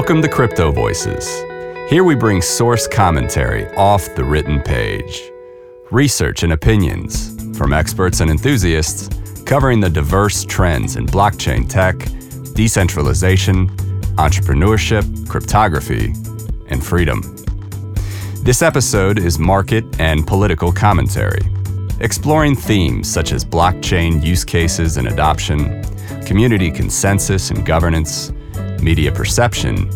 Welcome to Crypto Voices. Here we bring source commentary off the written page, research and opinions from experts and enthusiasts covering the diverse trends in blockchain tech, decentralization, entrepreneurship, cryptography, and freedom. This episode is market and political commentary, exploring themes such as blockchain use cases and adoption, community consensus and governance, media perception,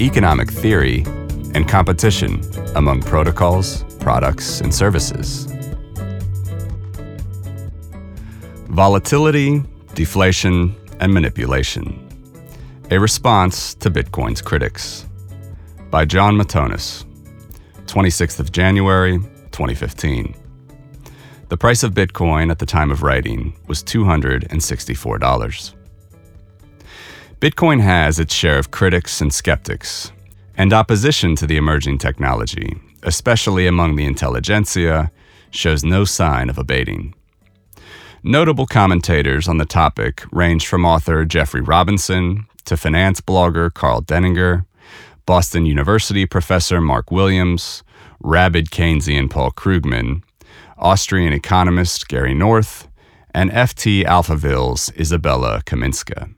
economic theory, and competition among protocols, products, and services. Volatility, deflation, and manipulation. A response to Bitcoin's critics. By Jon Matonis, 26th of January, 2015. The price of Bitcoin at the time of writing was $264. Bitcoin has its share of critics and skeptics, and opposition to the emerging technology, especially among the intelligentsia, shows no sign of abating. Notable commentators on the topic range from author Jeffrey Robinson to finance blogger Karl Denninger, Boston University professor Mark Williams, rabid Keynesian Paul Krugman, Austrian economist Gary North, and FT Alphaville's Isabella Kaminska.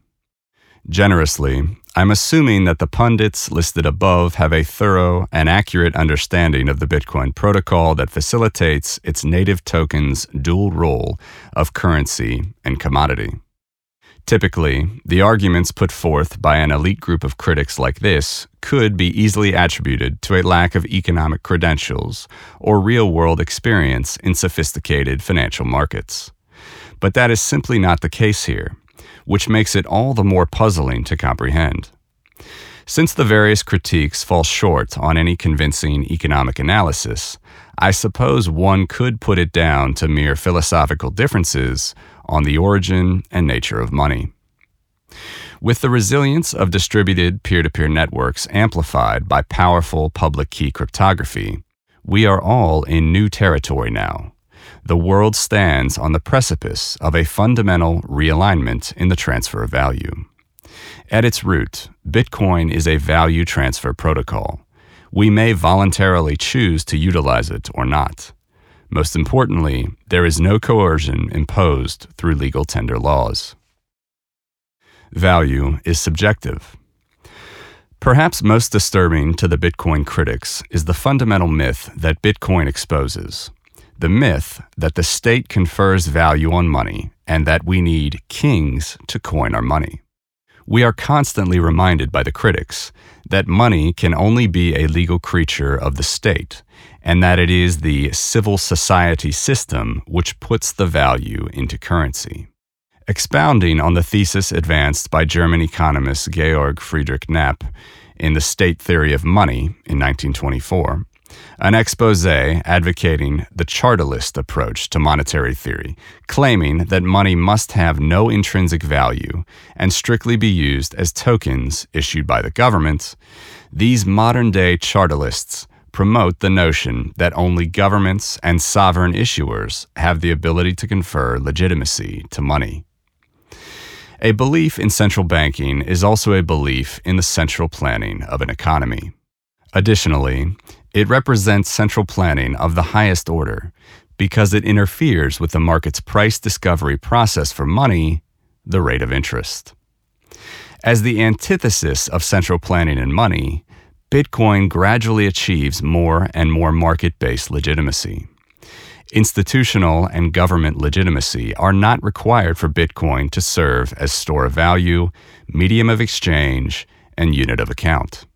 Generously, I'm assuming that the pundits listed above have a thorough and accurate understanding of the Bitcoin protocol that facilitates its native token's dual role of currency and commodity. Typically, the arguments put forth by an elite group of critics like this could be easily attributed to a lack of economic credentials or real world experience in sophisticated financial markets. But that is simply not the case here which makes it all the more puzzling to comprehend. Since the various critiques fall short on any convincing economic analysis, I suppose one could put it down to mere philosophical differences on the origin and nature of money. With the resilience of distributed peer to peer networks amplified by powerful public key cryptography, we are all in new territory now, the world stands on the precipice of a fundamental realignment in the transfer of value. At its root, Bitcoin is a value transfer protocol. We may voluntarily choose to utilize it or not. Most importantly, there is no coercion imposed through legal tender laws. Value is subjective. Perhaps most disturbing to the Bitcoin critics is the fundamental myth that Bitcoin exposes the myth that the state confers value on money and that we need kings to coin our money. We are constantly reminded by the critics that money can only be a legal creature of the state and that it is the civil society system which puts the value into currency. Expounding on the thesis advanced by German economist Georg Friedrich Knapp in The State Theory of Money in 1924, an expose advocating the chartalist approach to monetary theory, claiming that money must have no intrinsic value and strictly be used as tokens issued by the government, these modern day chartalists promote the notion that only governments and sovereign issuers have the ability to confer legitimacy to money. A belief in central banking is also a belief in the central planning of an economy. Additionally, it represents central planning of the highest order because it interferes with the market's price discovery process for money, the rate of interest. As the antithesis of central planning and money, Bitcoin gradually achieves more and more market based legitimacy. Institutional and government legitimacy are not required for Bitcoin to serve as store of value, medium of exchange, and unit of account.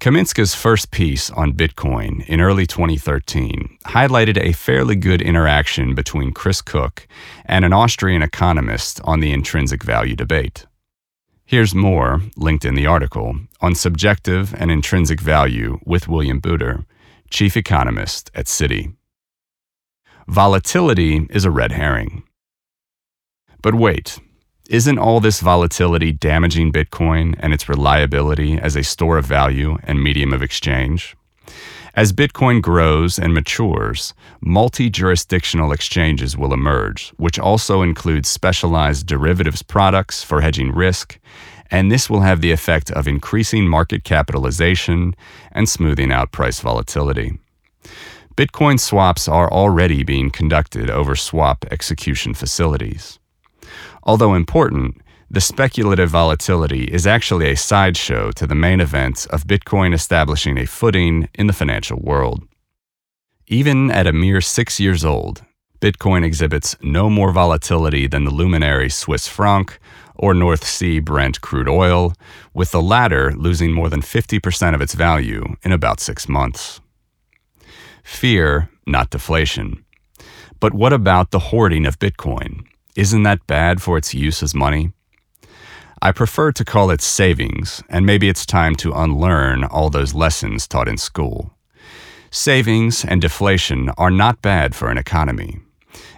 Kaminska's first piece on Bitcoin in early 2013 highlighted a fairly good interaction between Chris Cook and an Austrian economist on the intrinsic value debate. Here's more, linked in the article, on subjective and intrinsic value with William Buiter, chief economist at Citi. Volatility is a red herring. But wait, isn't all this volatility damaging Bitcoin and its reliability as a store of value and medium of exchange? As Bitcoin grows and matures, multi jurisdictional exchanges will emerge, which also include specialized derivatives products for hedging risk and this will have the effect of increasing market capitalization and smoothing out price volatility. Bitcoin swaps are already being conducted over swap execution facilities. Although important, the speculative volatility is actually a sideshow to the main event of Bitcoin establishing a footing in the financial world. Even at a mere six years old, Bitcoin exhibits no more volatility than the luminary Swiss franc or North Sea Brent crude oil, with the latter losing more than 50% of its value in about six months. Fear, not deflation. But what about the hoarding of Bitcoin? Isn't that bad for its use as money? I prefer to call it savings, and maybe it's time to unlearn all those lessons taught in school. Savings and deflation are not bad for an economy.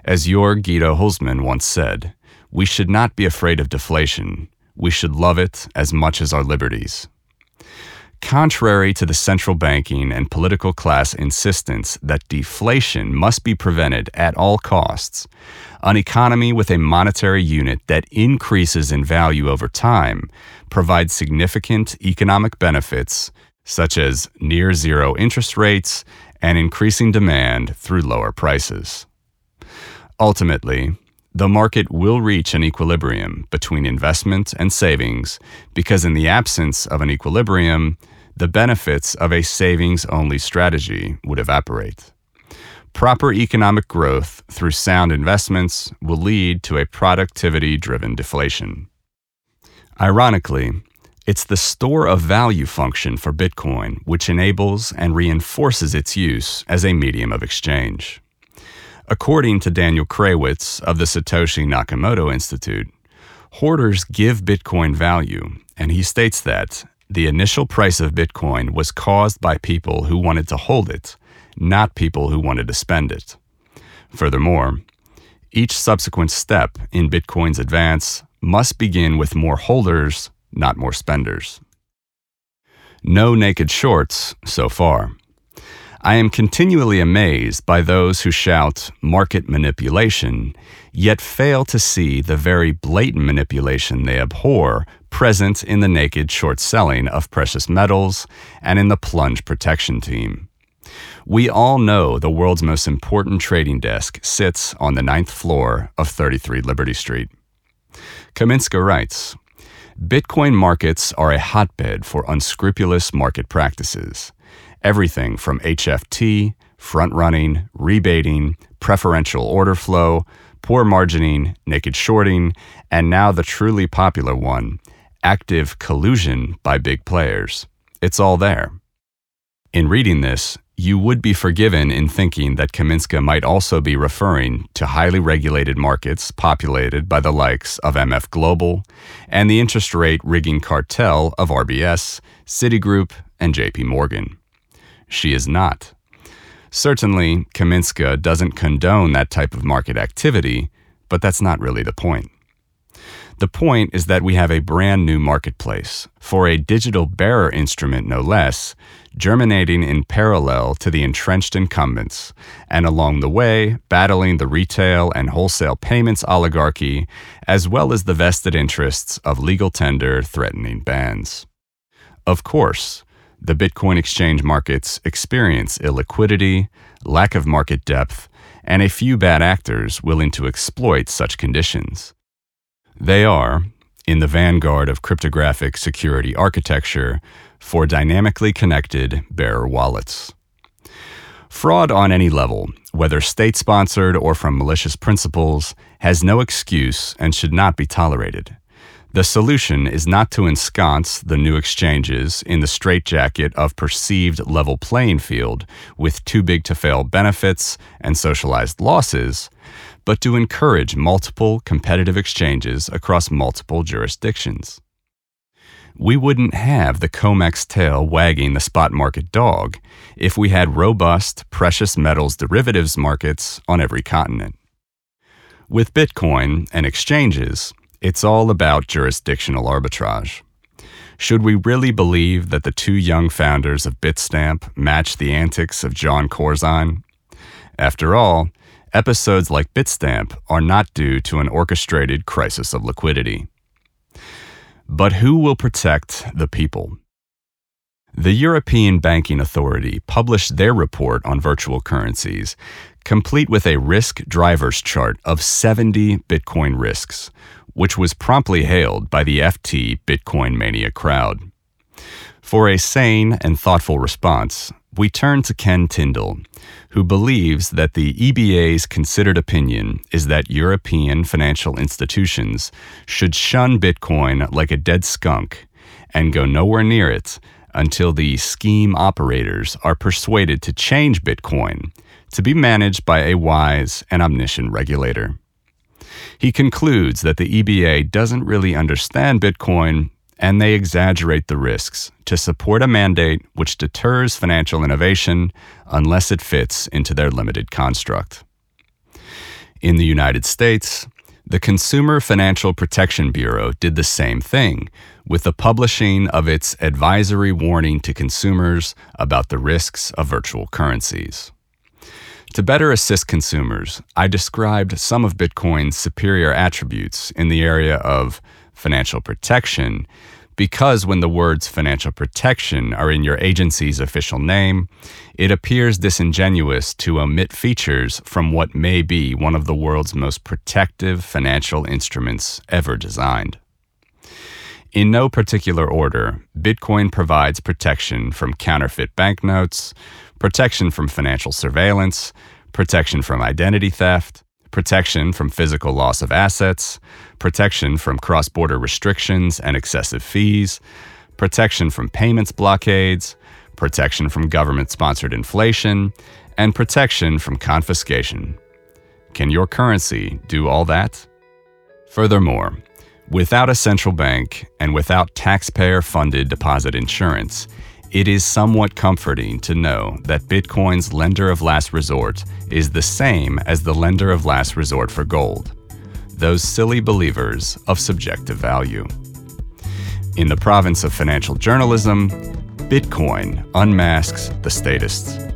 As Jorg Guido Hülsmann once said, we should not be afraid of deflation. We should love it as much as our liberties. Contrary to the central banking and political class insistence that deflation must be prevented at all costs, an economy with a monetary unit that increases in value over time provides significant economic benefits, such as near zero interest rates and increasing demand through lower prices. Ultimately, the market will reach an equilibrium between investment and savings because, in the absence of an equilibrium, the benefits of a savings only strategy would evaporate. Proper economic growth through sound investments will lead to a productivity driven deflation. Ironically, it's the store of value function for Bitcoin which enables and reinforces its use as a medium of exchange. According to Daniel Krawisz of the Satoshi Nakamoto Institute, hoarders give Bitcoin value, and he states that the initial price of Bitcoin was caused by people who wanted to hold it, not people who wanted to spend it. Furthermore, each subsequent step in Bitcoin's advance must begin with more holders, not more spenders. No naked shorts so far. I am continually amazed by those who shout market manipulation, yet fail to see the very blatant manipulation they abhor present in the naked short selling of precious metals and in the plunge protection team. We all know the world's most important trading desk sits on the ninth floor of 33 Liberty Street. Kaminska writes Bitcoin markets are a hotbed for unscrupulous market practices everything from HFT, front running, rebating, preferential order flow, poor margining, naked shorting, and now the truly popular one, active collusion by big players. It's all there. In reading this, you would be forgiven in thinking that Kaminska might also be referring to highly regulated markets populated by the likes of MF Global and the interest rate rigging cartel of RBS, Citigroup, and JP Morgan. She is not. Certainly, Kaminska doesn't condone that type of market activity, but that's not really the point. The point is that we have a brand new marketplace, for a digital bearer instrument no less, germinating in parallel to the entrenched incumbents, and along the way, battling the retail and wholesale payments oligarchy, as well as the vested interests of legal tender threatening bans. Of course, the Bitcoin exchange markets experience illiquidity, lack of market depth, and a few bad actors willing to exploit such conditions. They are, in the vanguard of cryptographic security architecture, for dynamically connected bearer wallets. Fraud on any level, whether state sponsored or from malicious principals, has no excuse and should not be tolerated. The solution is not to ensconce the new exchanges in the straitjacket of perceived level playing field with too big to fail benefits and socialized losses, but to encourage multiple competitive exchanges across multiple jurisdictions. We wouldn't have the COMEX tail wagging the spot market dog if we had robust precious metals derivatives markets on every continent. With Bitcoin and exchanges, it's all about jurisdictional arbitrage. Should we really believe that the two young founders of Bitstamp match the antics of Jon Corzine? After all, episodes like Bitstamp are not due to an orchestrated crisis of liquidity. But who will protect the people? The European Banking Authority published their report on virtual currencies, complete with a risk drivers chart of 70 Bitcoin risks, which was promptly hailed by the FT Bitcoin Mania crowd. For a sane and thoughtful response, we turn to Ken Tindell, who believes that the EBA's considered opinion is that European financial institutions should shun Bitcoin like a dead skunk and go nowhere near it until the scheme operators are persuaded to change Bitcoin to be managed by a wise and omniscient regulator. He concludes that the EBA doesn't really understand Bitcoin and they exaggerate the risks to support a mandate which deters financial innovation unless it fits into their limited construct. In the United States, the Consumer Financial Protection Bureau did the same thing with the publishing of its advisory warning to consumers about the risks of virtual currencies. To better assist consumers, I described some of Bitcoin's superior attributes in the area of financial protection because when the words financial protection are in your agency's official name, it appears disingenuous to omit features from what may be one of the world's most protective financial instruments ever designed. In no particular order, Bitcoin provides protection from counterfeit banknotes, protection from financial surveillance, protection from identity theft, protection from physical loss of assets, protection from cross border restrictions and excessive fees, protection from payments blockades, protection from government sponsored inflation, and protection from confiscation. Can your currency do all that? Furthermore, without a central bank and without taxpayer funded deposit insurance, it is somewhat comforting to know that Bitcoin's lender of last resort is the same as the lender of last resort for gold, those silly believers of subjective value. In the province of financial journalism, Bitcoin unmasks the statists.